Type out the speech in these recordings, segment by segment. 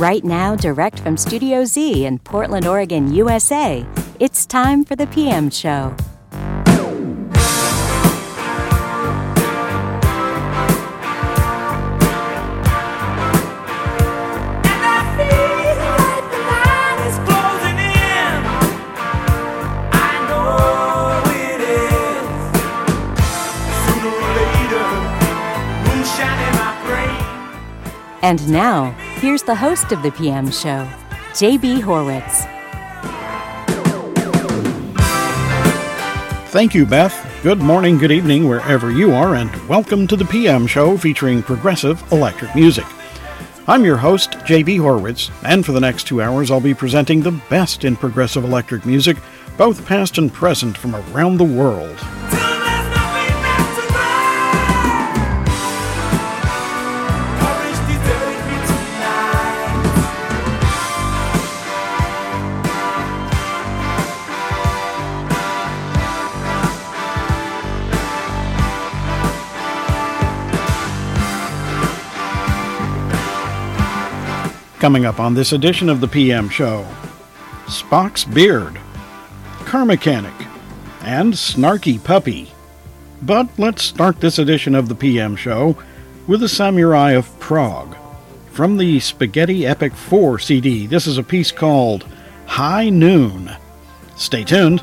Right now, direct from Studio Z in Portland, Oregon, USA, it's time for the PM Show. And now, here's the host of the PM show, JB Horwitz. Thank you, Beth. Good morning, good evening, wherever you are, and welcome to the PM show featuring progressive electric music. I'm your host, JB Horwitz, and for the next two hours, I'll be presenting the best in progressive electric music, both past and present from around the world. Coming up on this edition of the PM Show Spock's Beard, Karmakanic, and Snarky Puppy. But let's start this edition of the PM Show with the Samurai of Prog. From the Spaghetti Epic 4 CD, this is a piece called High Noon. Stay tuned.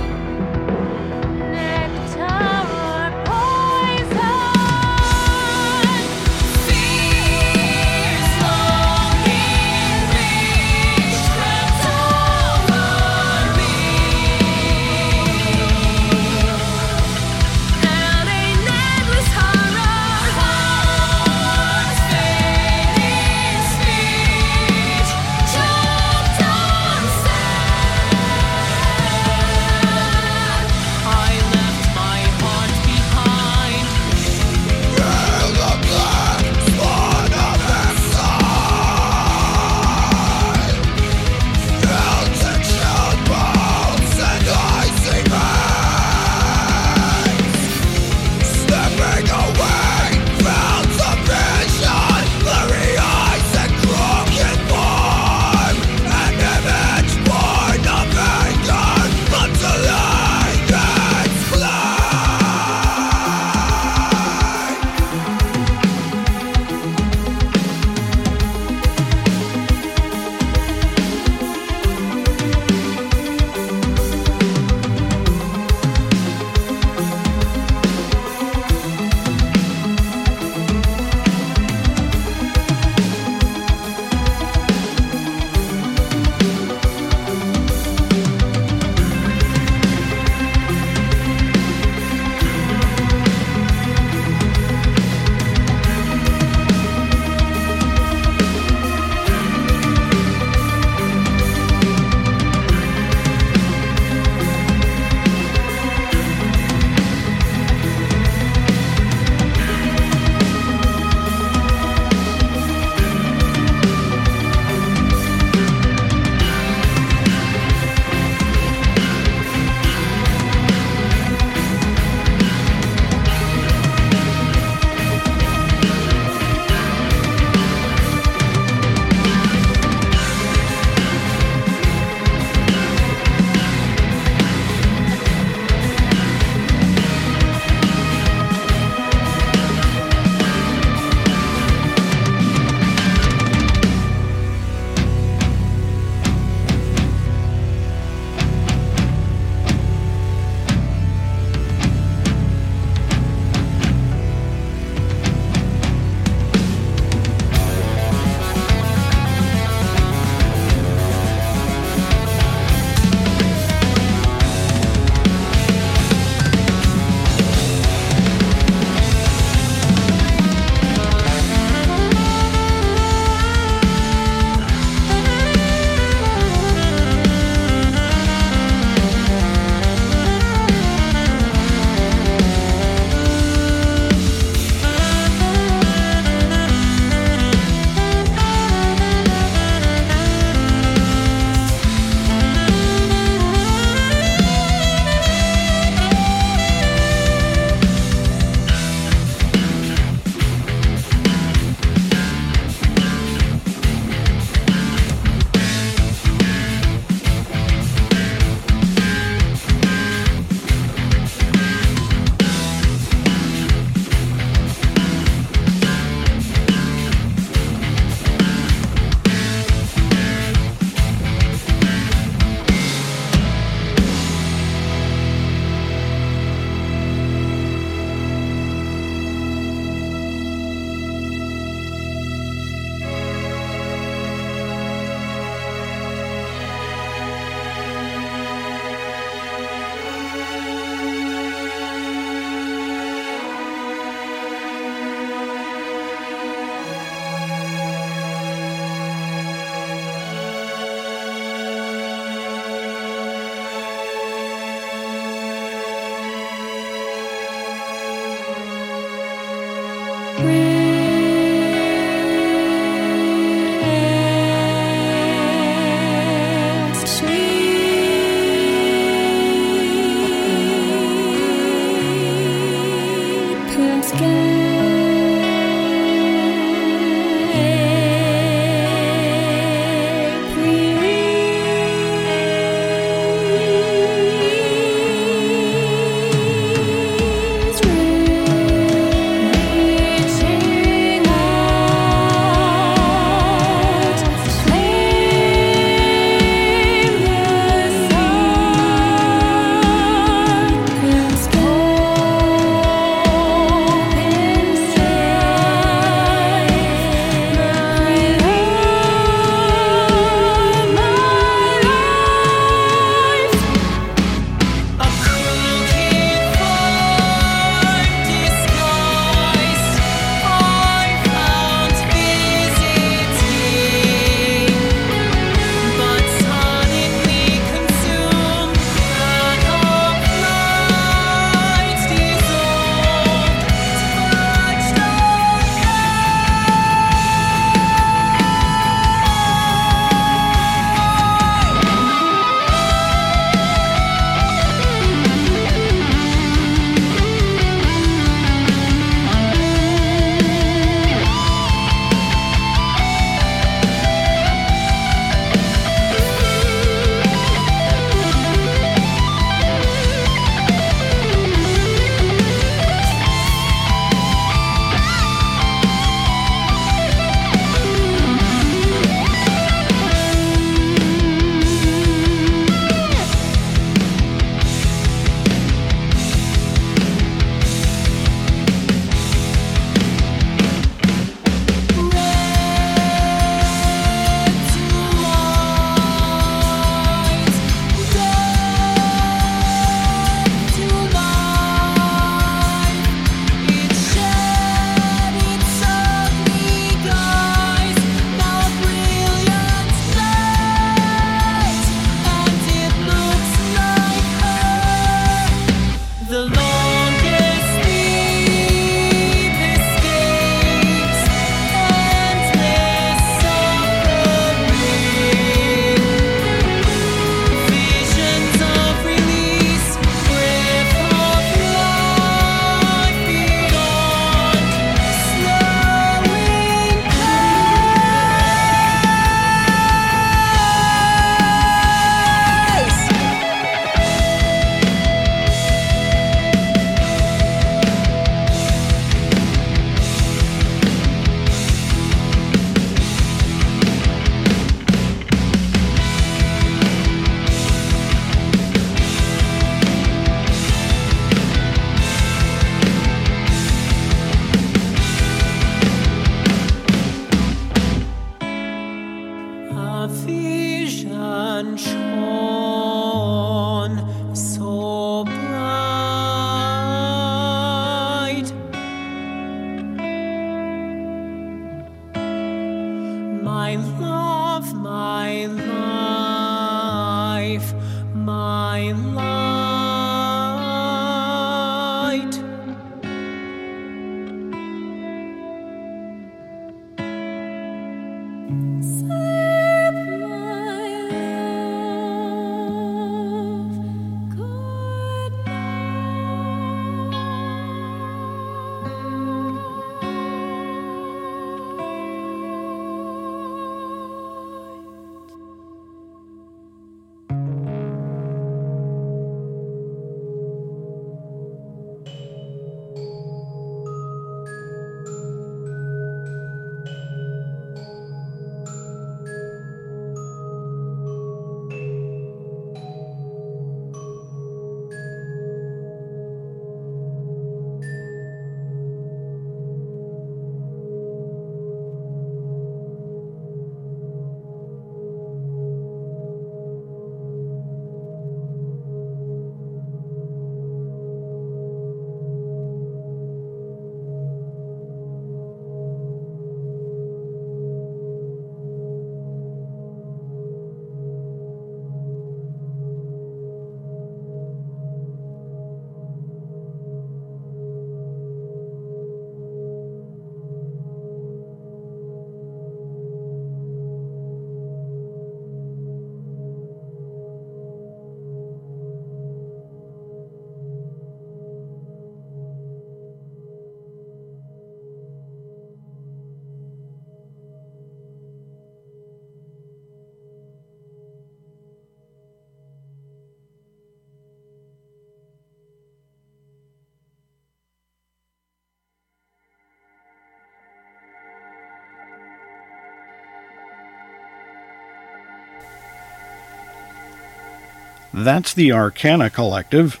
That's the Arcana Collective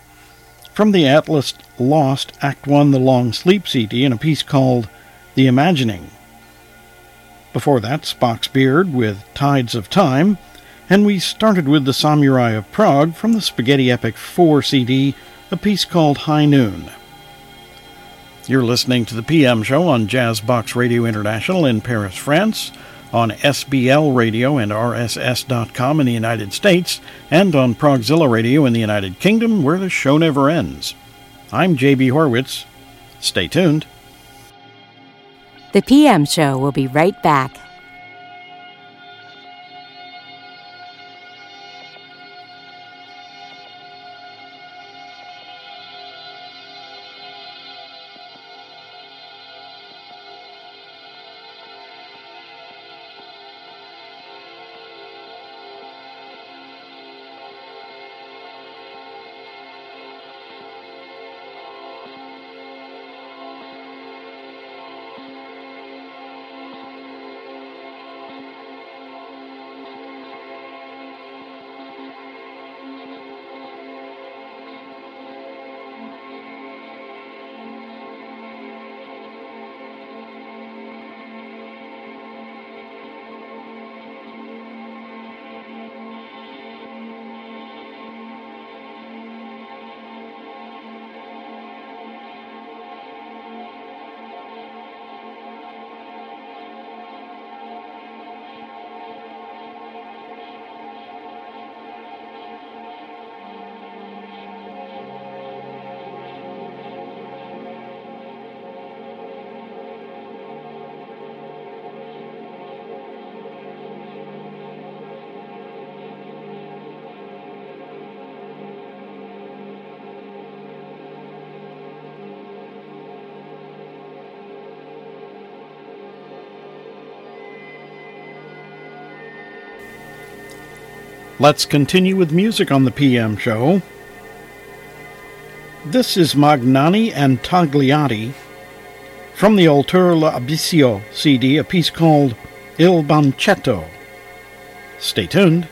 from the Atlas Lost Act 1 The Long Sleep CD in a piece called The Imagining. Before that, Spock's Beard with Tides of Time, and we started with the Samurai of Prog from the Spaghetti Epic 4 CD, a piece called High Noon. You're listening to the PM show on Jazzbox Radio International in Paris, France on SBL Radio and RSS.com in the United States, and on Progzilla Radio in the United Kingdom, where the show never ends. I'm JB Horwitz. Stay tuned. The PM Show will be right back. Let's continue with music on the PM show. This is Magnani and Tagliati from the Alter L'Abisso CD, a piece called Il Banchetto. Stay tuned.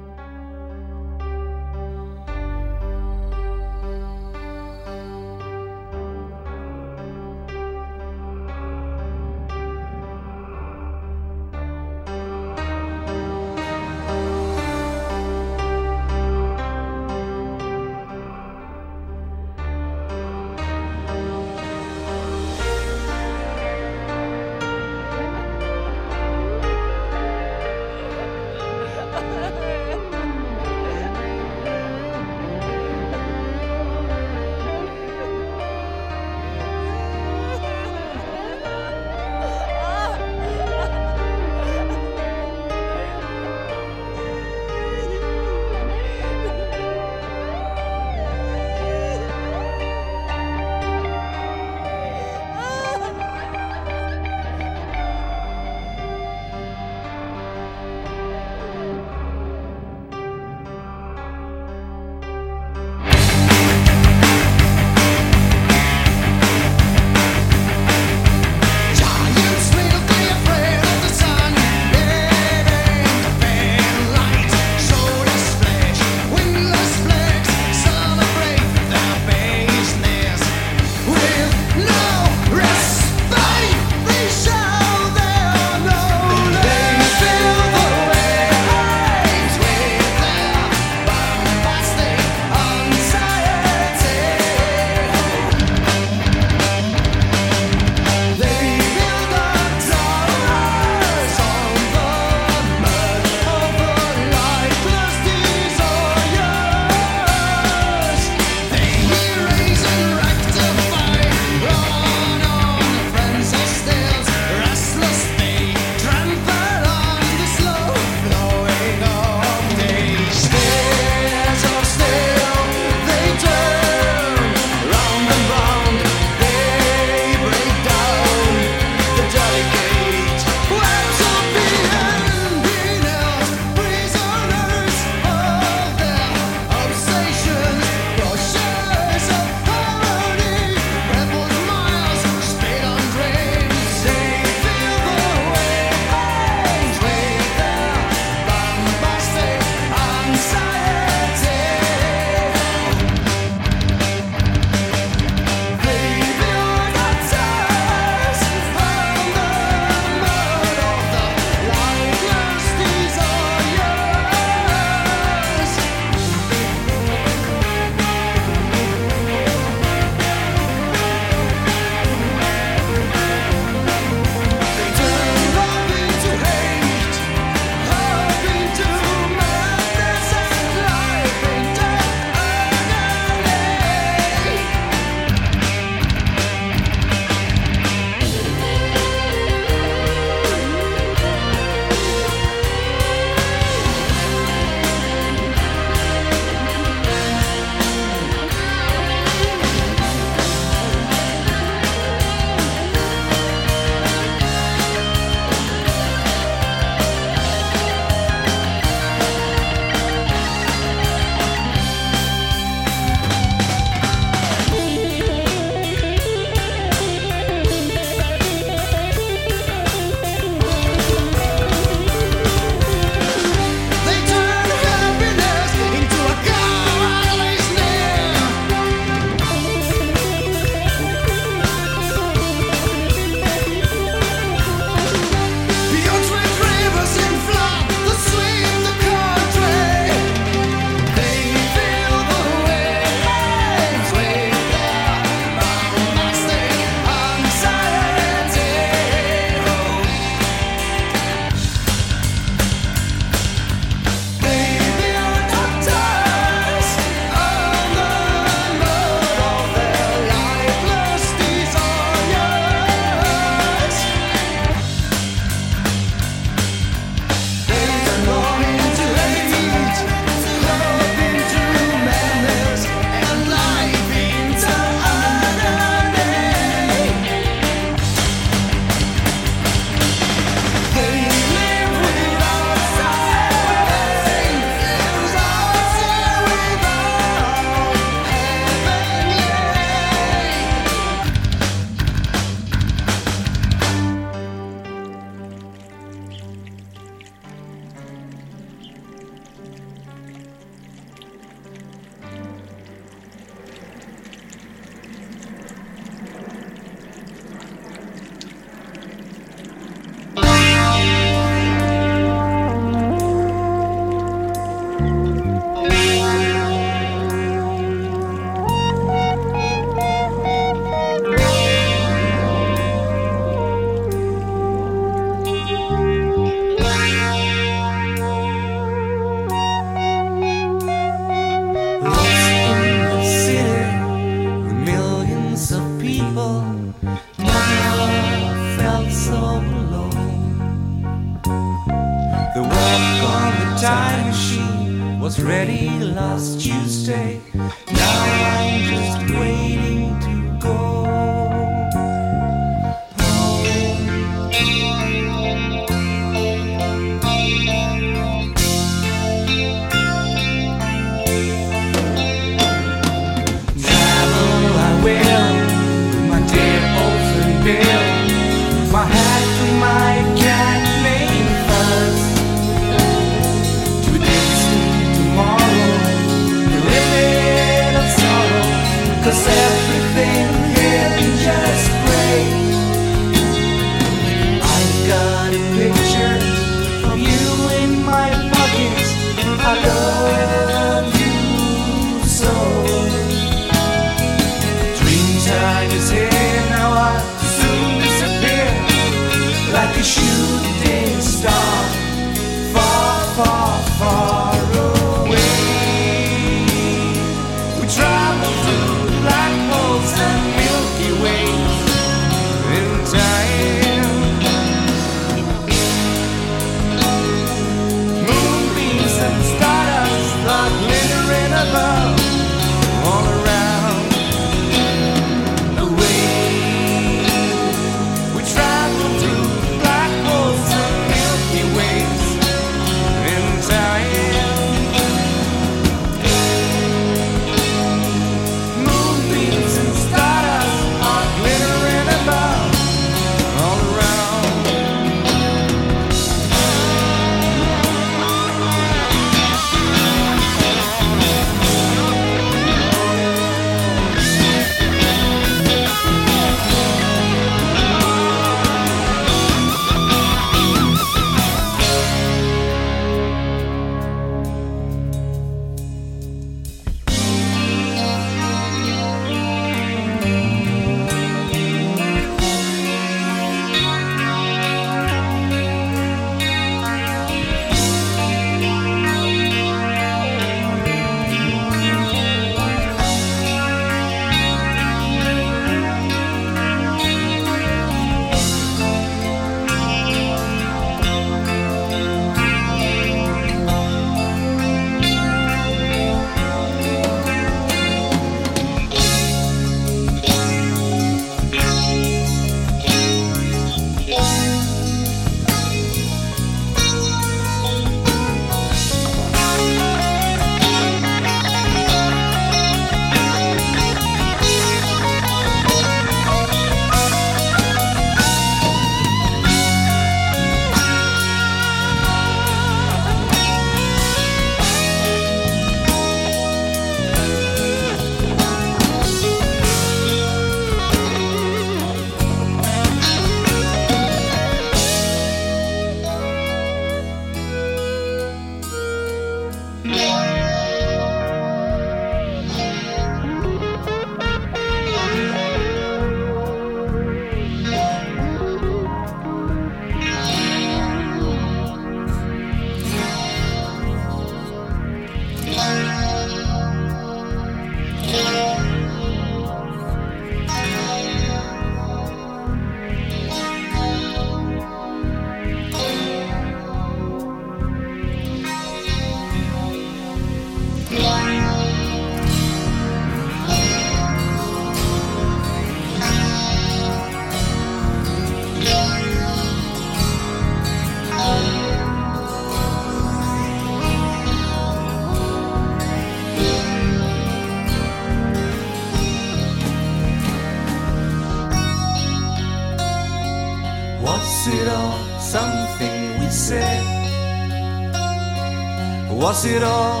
It all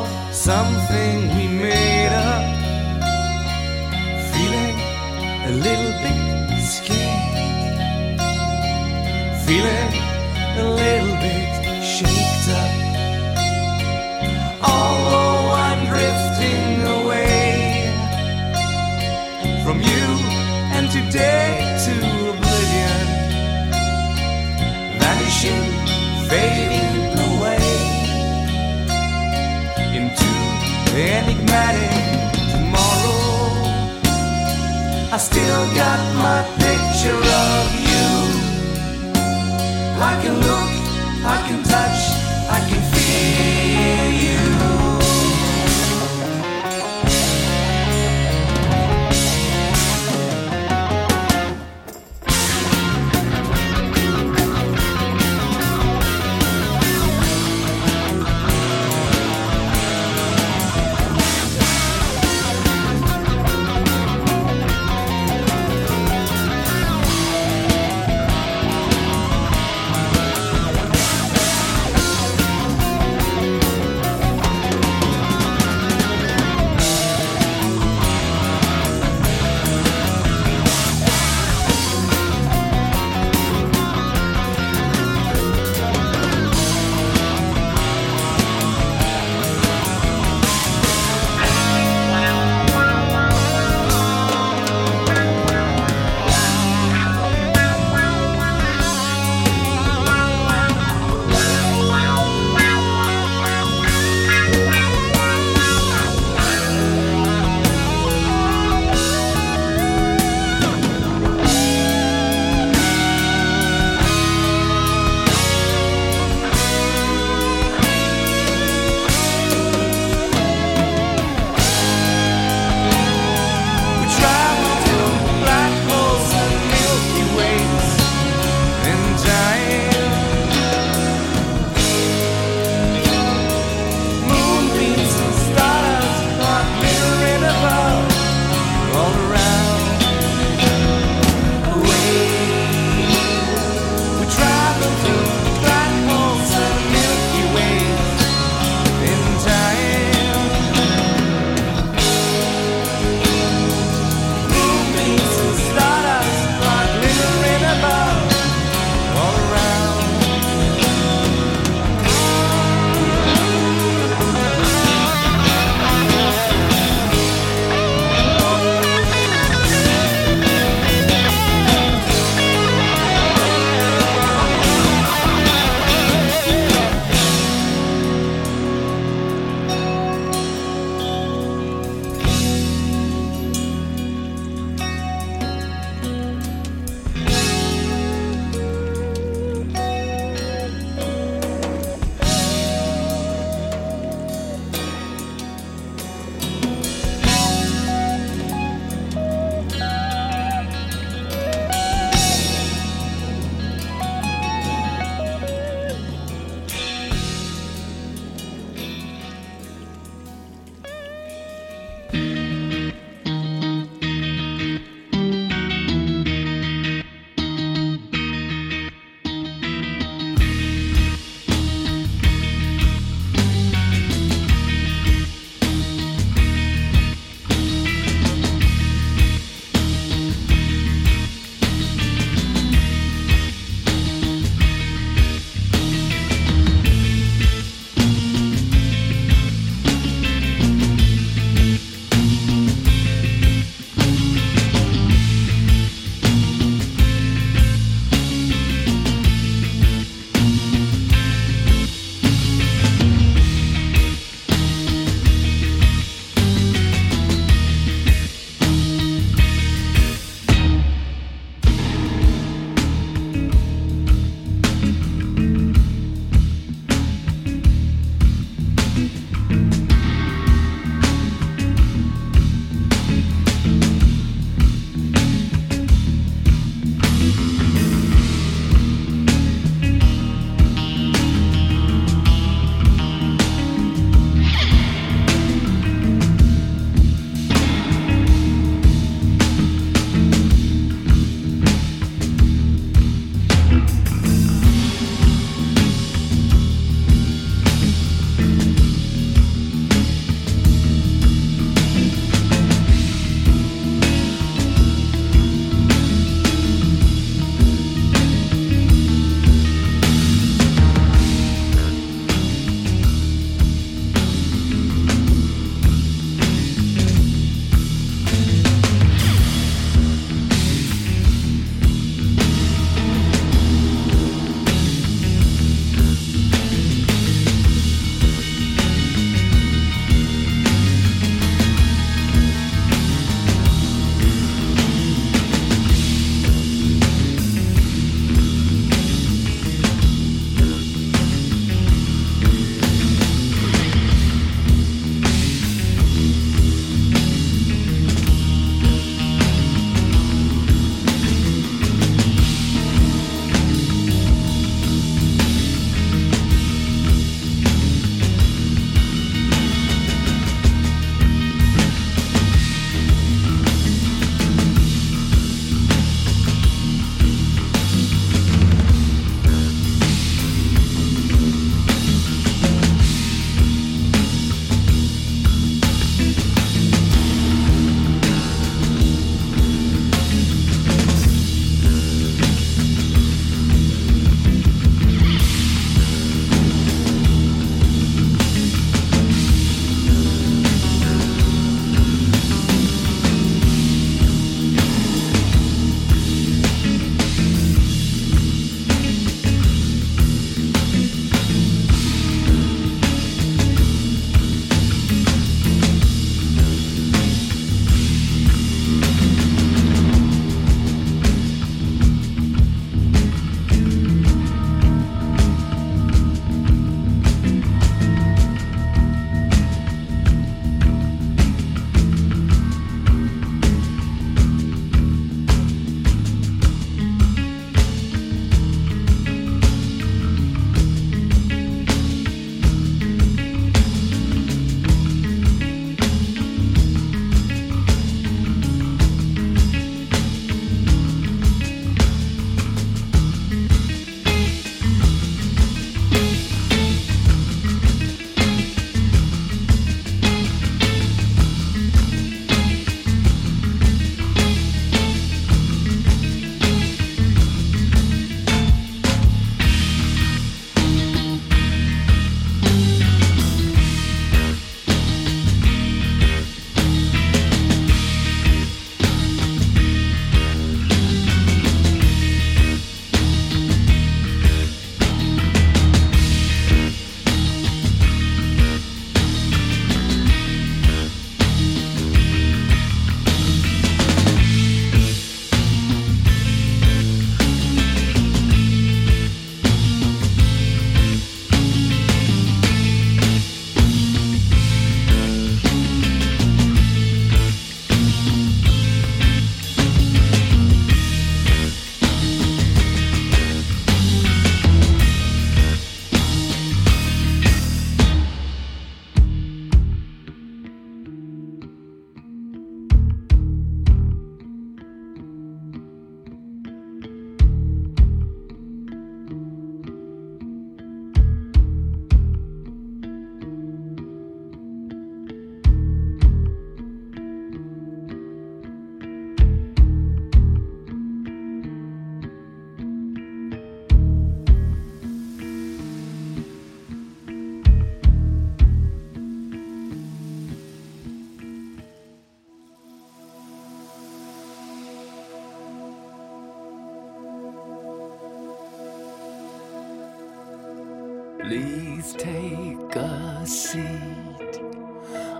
Please take a seat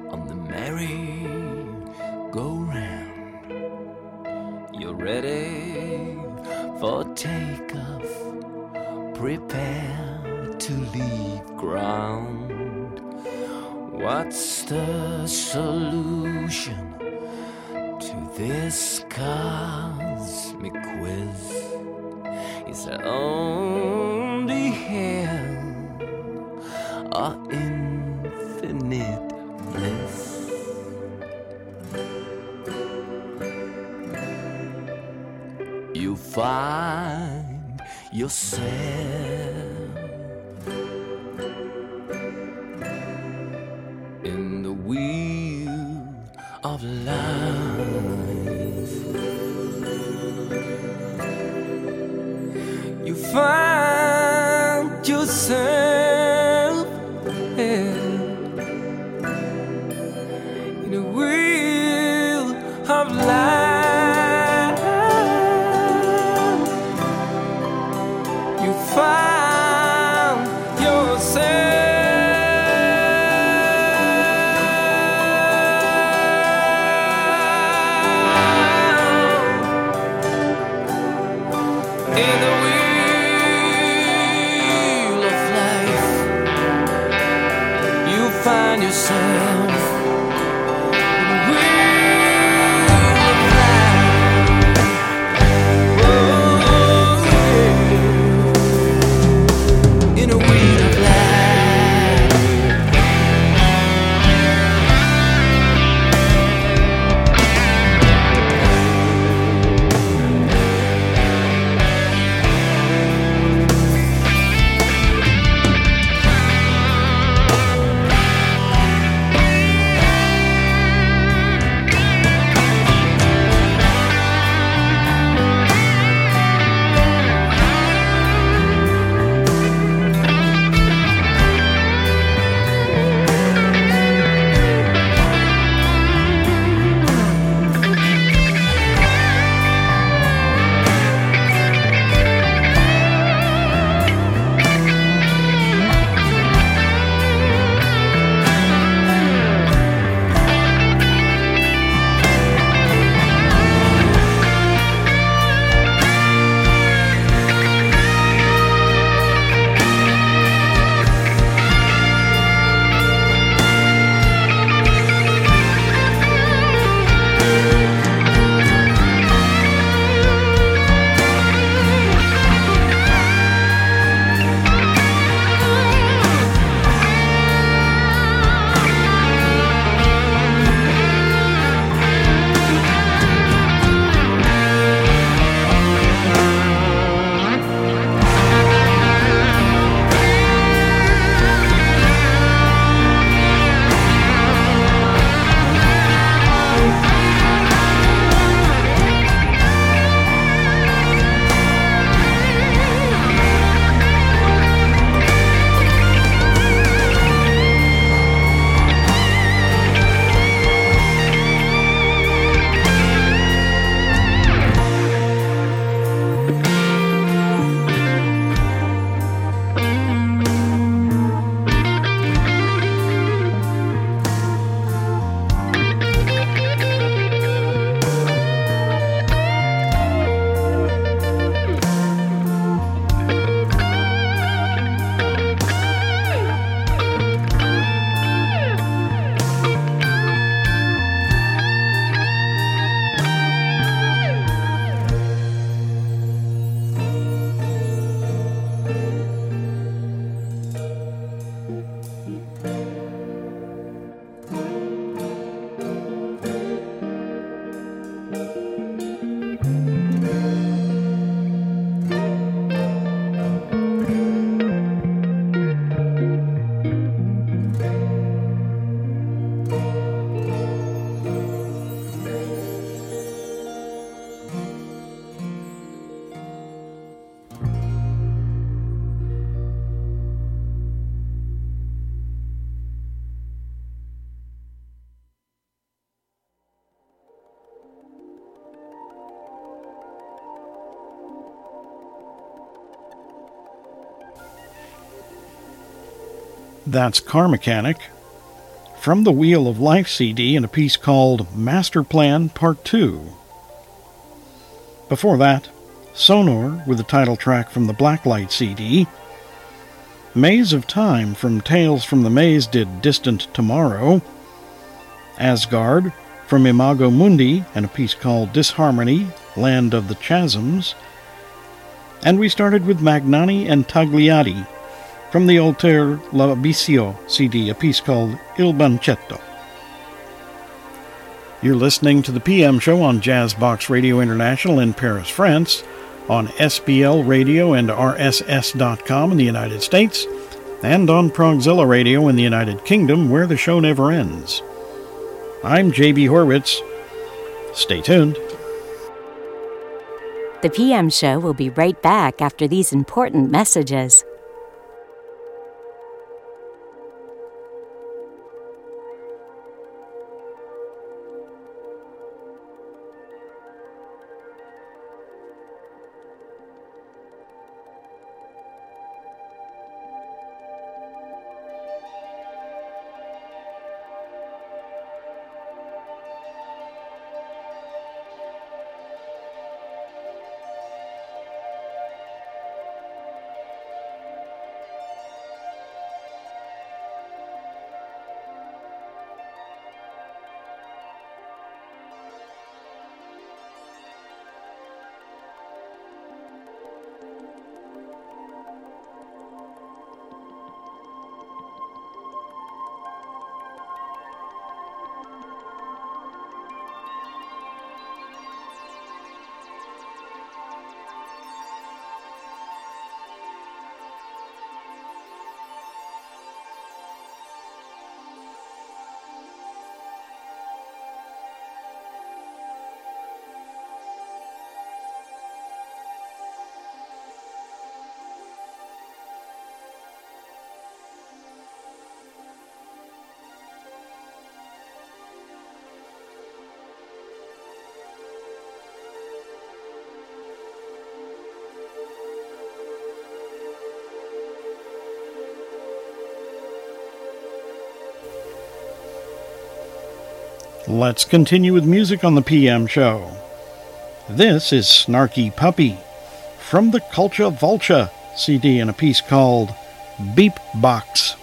on the merry-go-round. You're ready for takeoff. Prepare to leave ground. What's the solution to this cosmic quiz? Is there only find That's Karmakanic. From the Wheel of Life CD and a piece called Master Plan Part 2. Before that, Sonor with the title track from the Blacklight CD. Maze of Time from Tales from the Maze did Distant Tomorrow. Asgard from Imago Mundi and a piece called Disharmony, Land of the Chasms. And we started with Magnani and Tagliati from the Alter L'Abicio CD, a piece called Il Banchetto. You're listening to the PM show on Jazzbox Radio International in Paris, France, on SBL Radio and RSS.com in the United States, and on Progzilla Radio in the United Kingdom, where the show never ends. I'm JB Horwitz. Stay tuned. The PM show will be right back after these important messages. Let's continue with music on the PM show. This is Snarky Puppy from the Culcha Vulcha CD in a piece called Beep Box.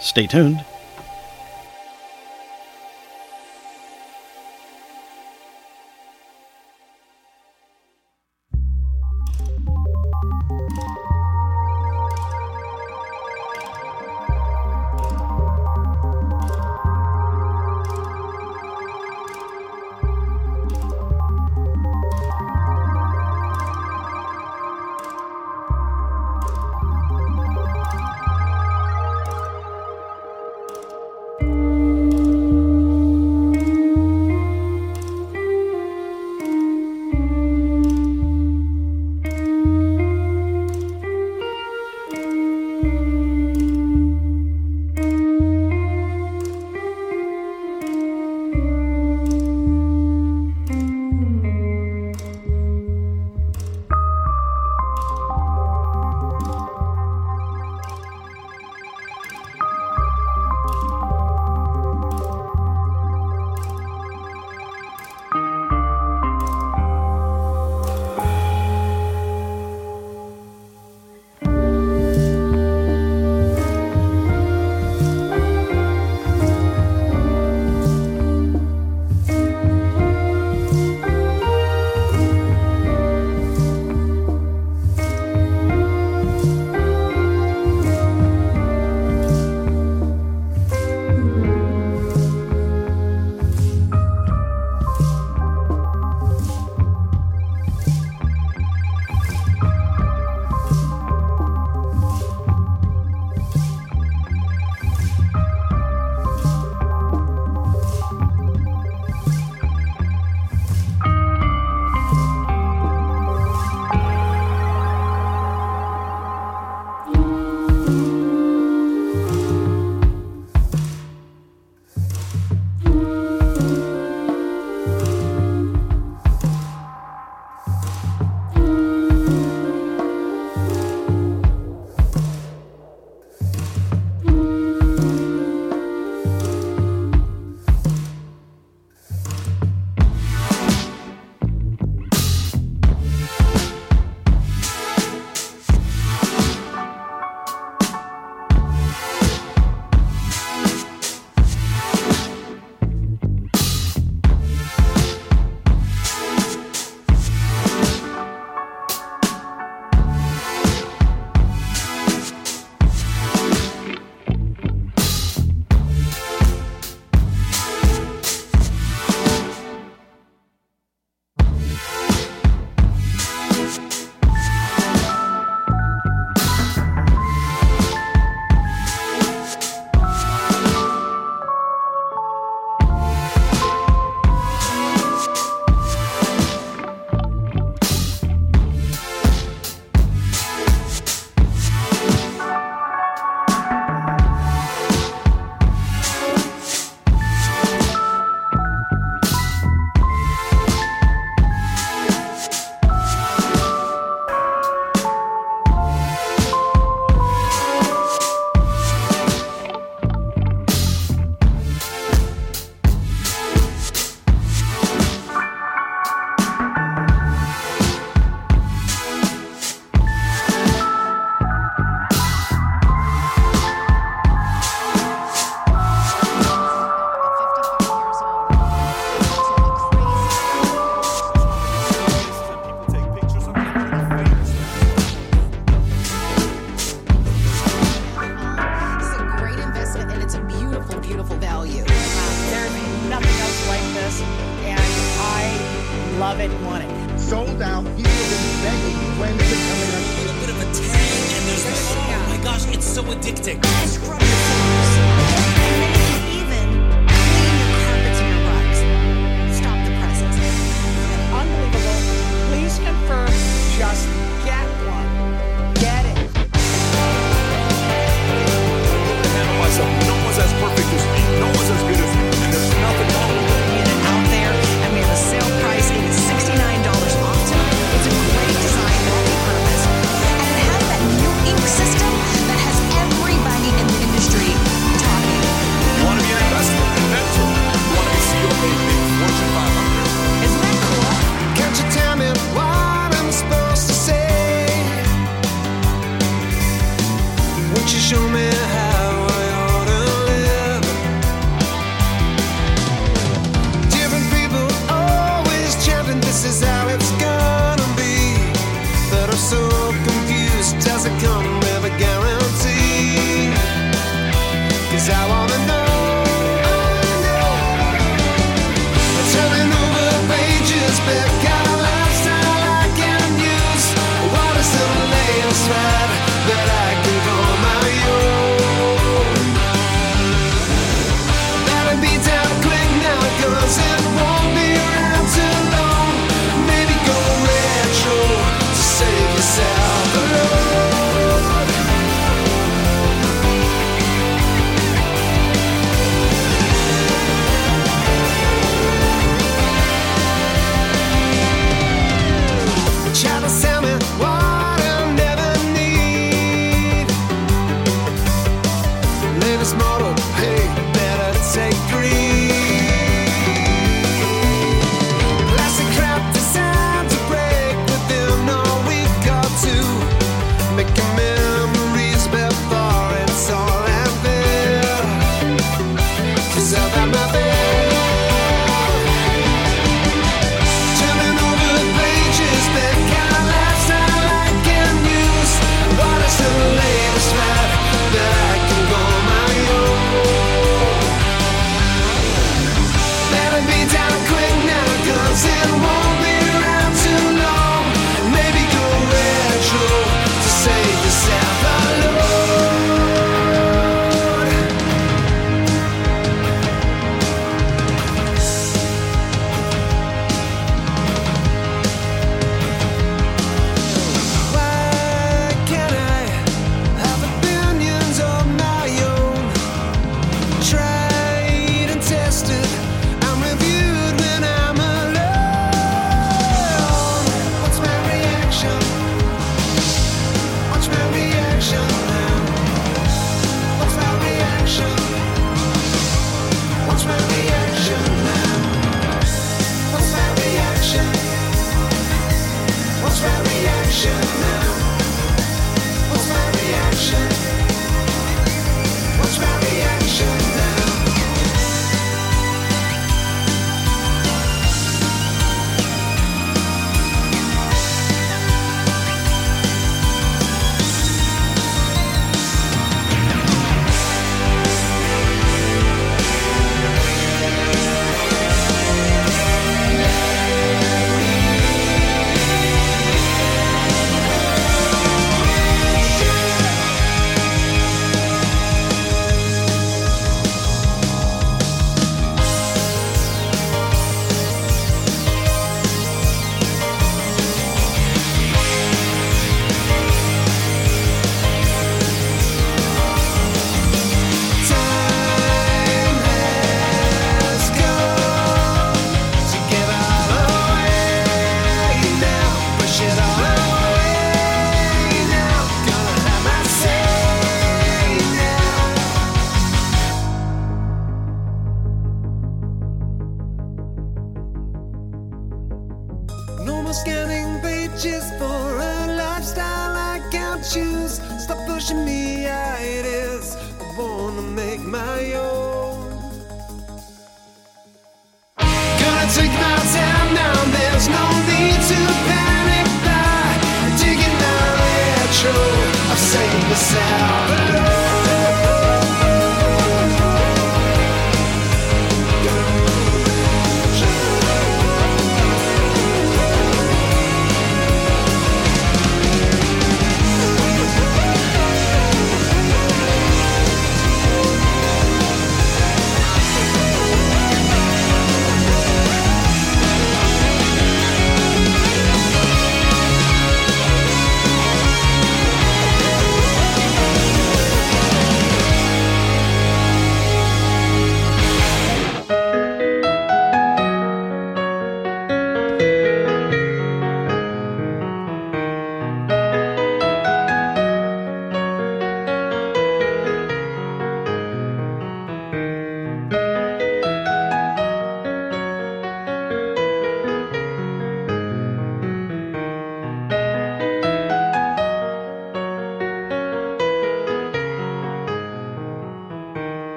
Stay tuned.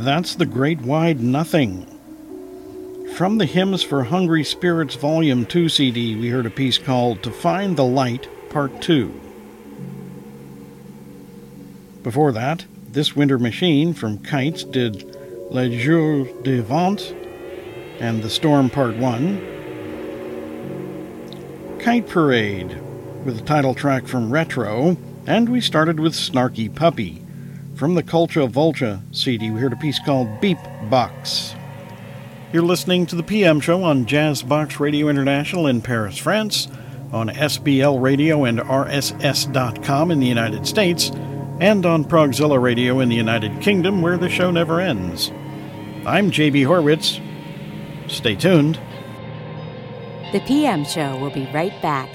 That's the Great Wide Nothing. From the Hymns for Hungry Spirits Volume 2 CD, we heard a piece called To Find the Light, Part 2. Before that, This Winter Machine from Kites did Le Jour de Vent and The Storm Part 1. Kite Parade with the title track from Retro, and we started with Snarky Puppy. From the Culcha Vulcha CD, we heard a piece called Beep Box. You're listening to the PM show on Jazzbox Radio International in Paris, France, on SBL Radio and RSS.com in the United States, and on Progzilla Radio in the United Kingdom, where the show never ends. I'm JB Horwitz. Stay tuned. The PM Show will be right back.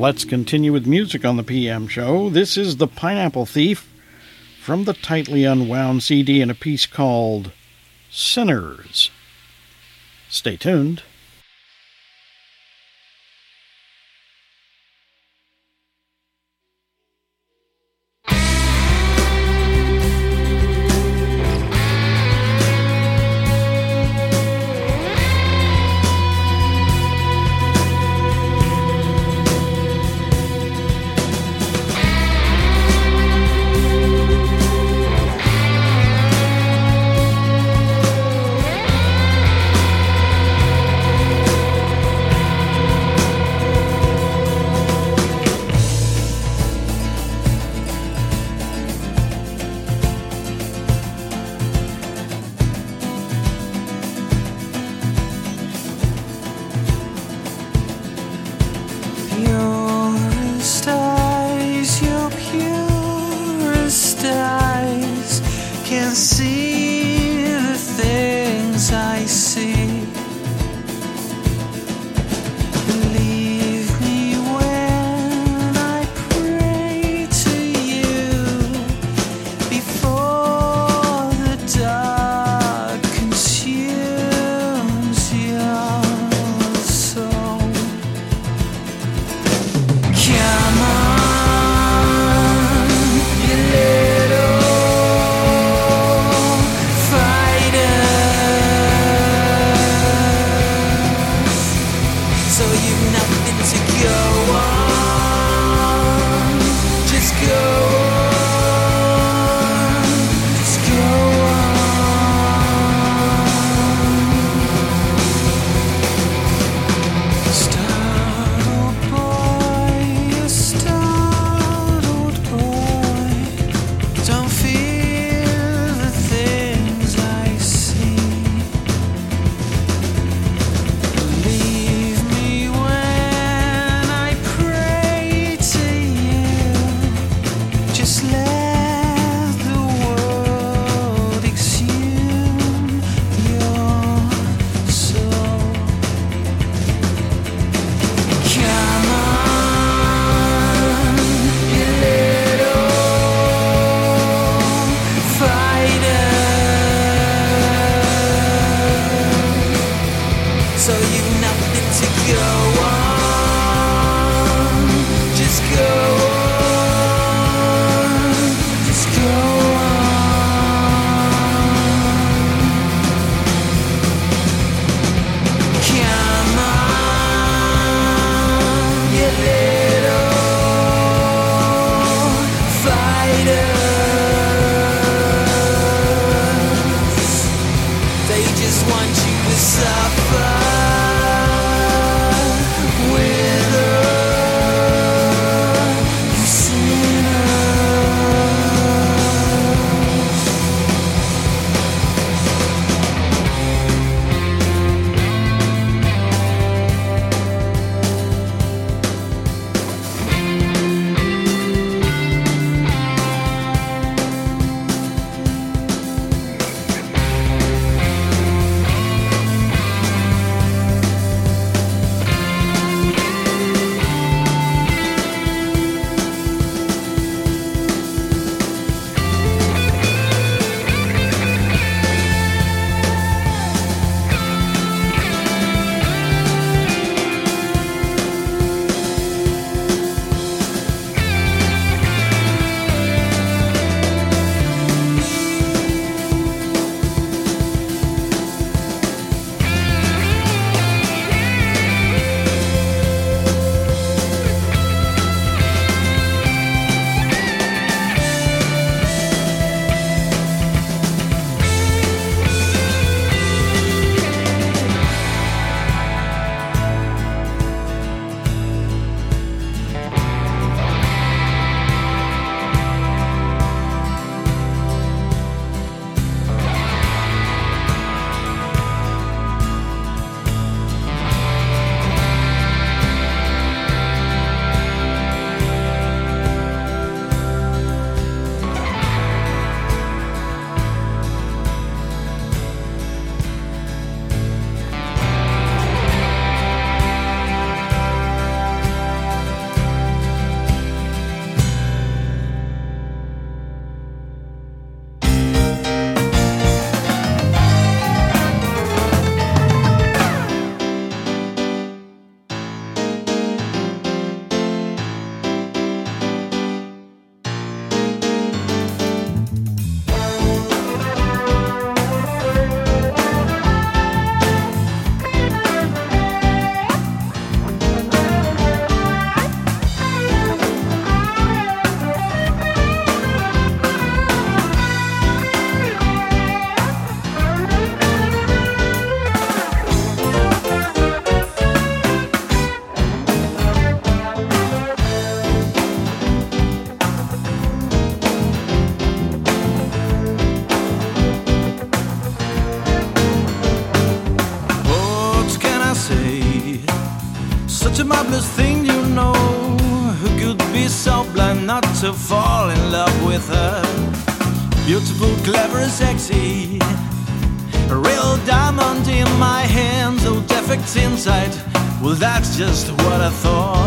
Let's continue with music on the PM show. This is The Pineapple Thief from the Tightly Unwound CD and a piece called Sinners. Stay tuned. ever sexy. A real diamond in my hands, so defects inside. Well, that's just what I thought.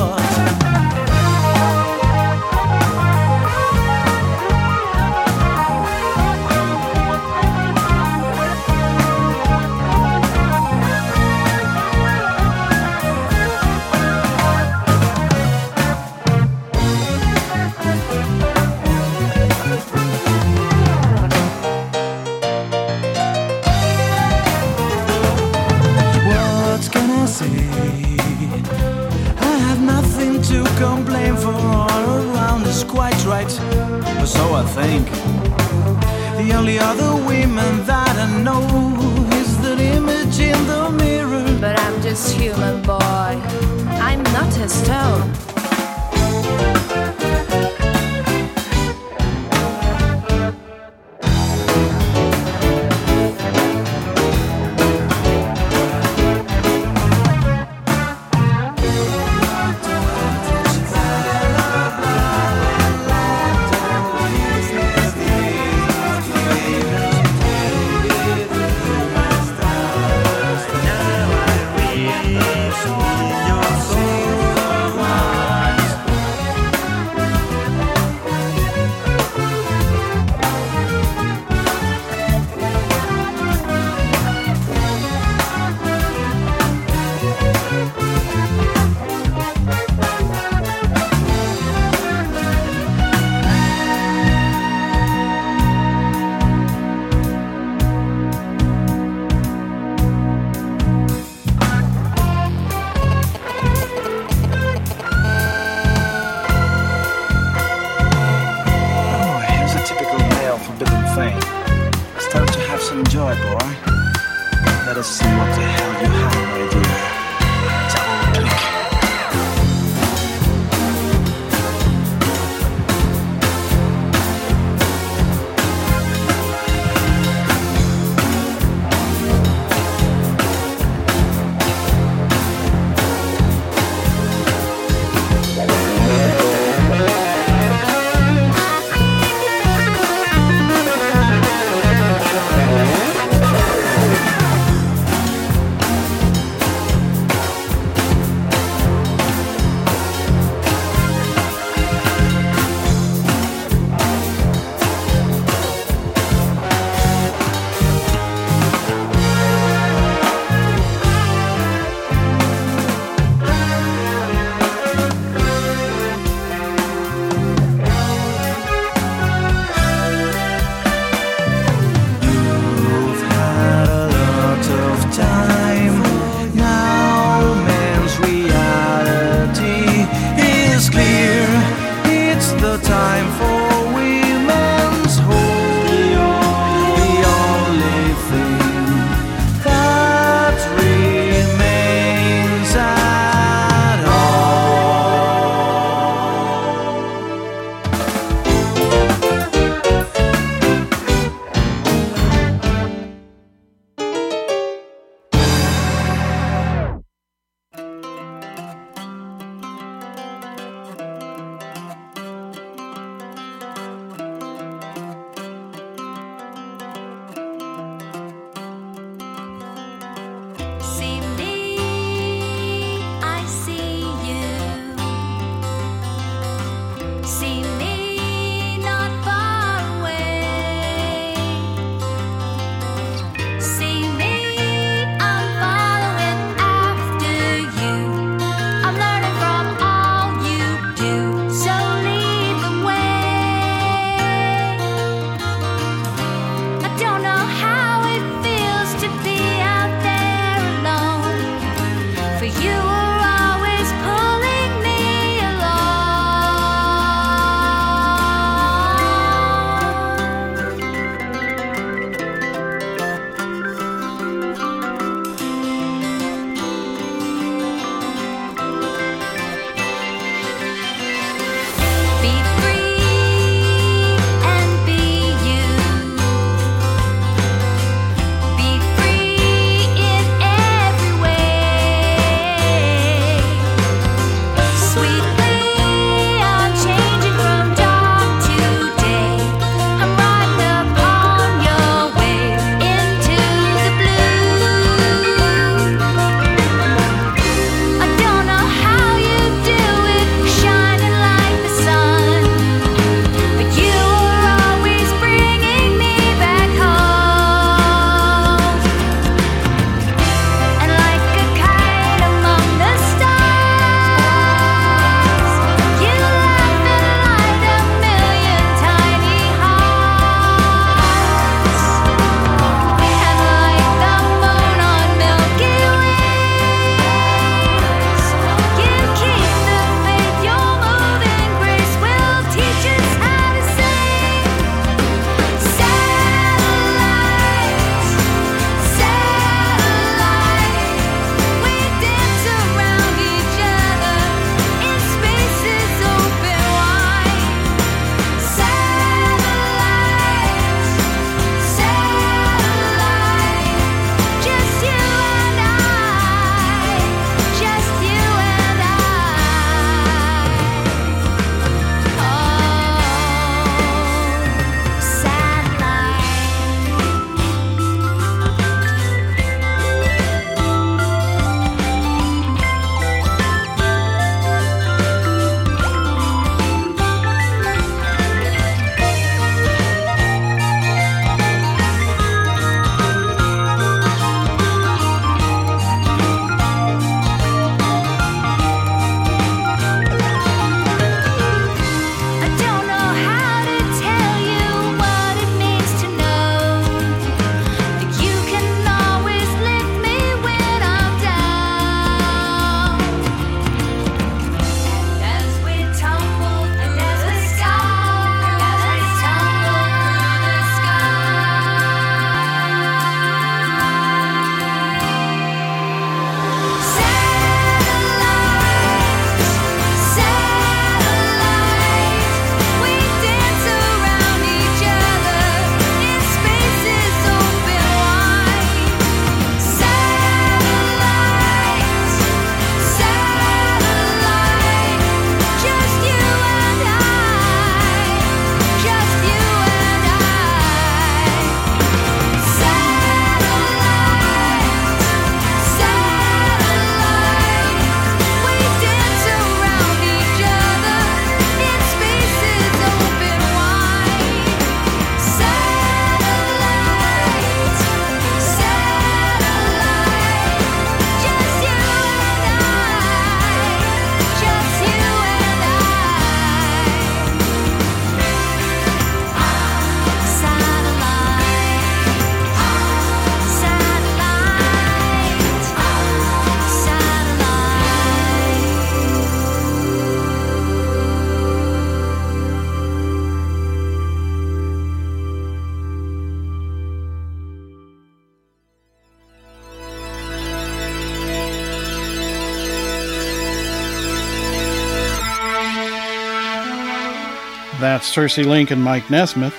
That's Circe Link and Mike Nesmith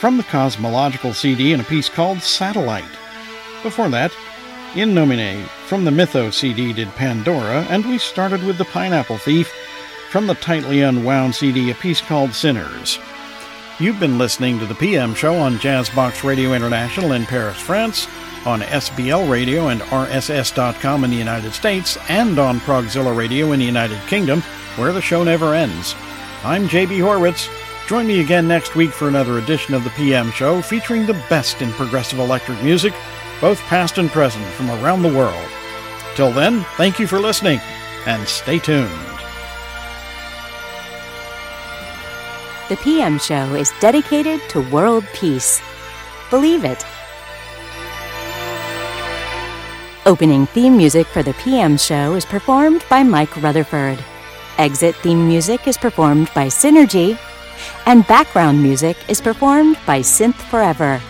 from the Cosmological CD in a piece called Satellite. Before that, In Nomine from the Mytho CD did Pandora, and we started with The Pineapple Thief from the tightly unwound CD, a piece called Sinners. You've been listening to the PM show on Jazzbox Radio International in Paris, France, on SBL Radio and RSS.com in the United States, and on Progzilla Radio in the United Kingdom, where the show never ends. I'm JB Horwitz. Join me again next week for another edition of the PM show featuring the best in progressive electric music, both past and present from around the world. Till then, thank you for listening and stay tuned. The PM show is dedicated to world peace. Believe it. Opening theme music for the PM show is performed by Mike Rutherford. Exit theme music is performed by Synergy. And background music is performed by Synth Forever.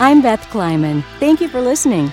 I'm Beth Kleiman. Thank you for listening.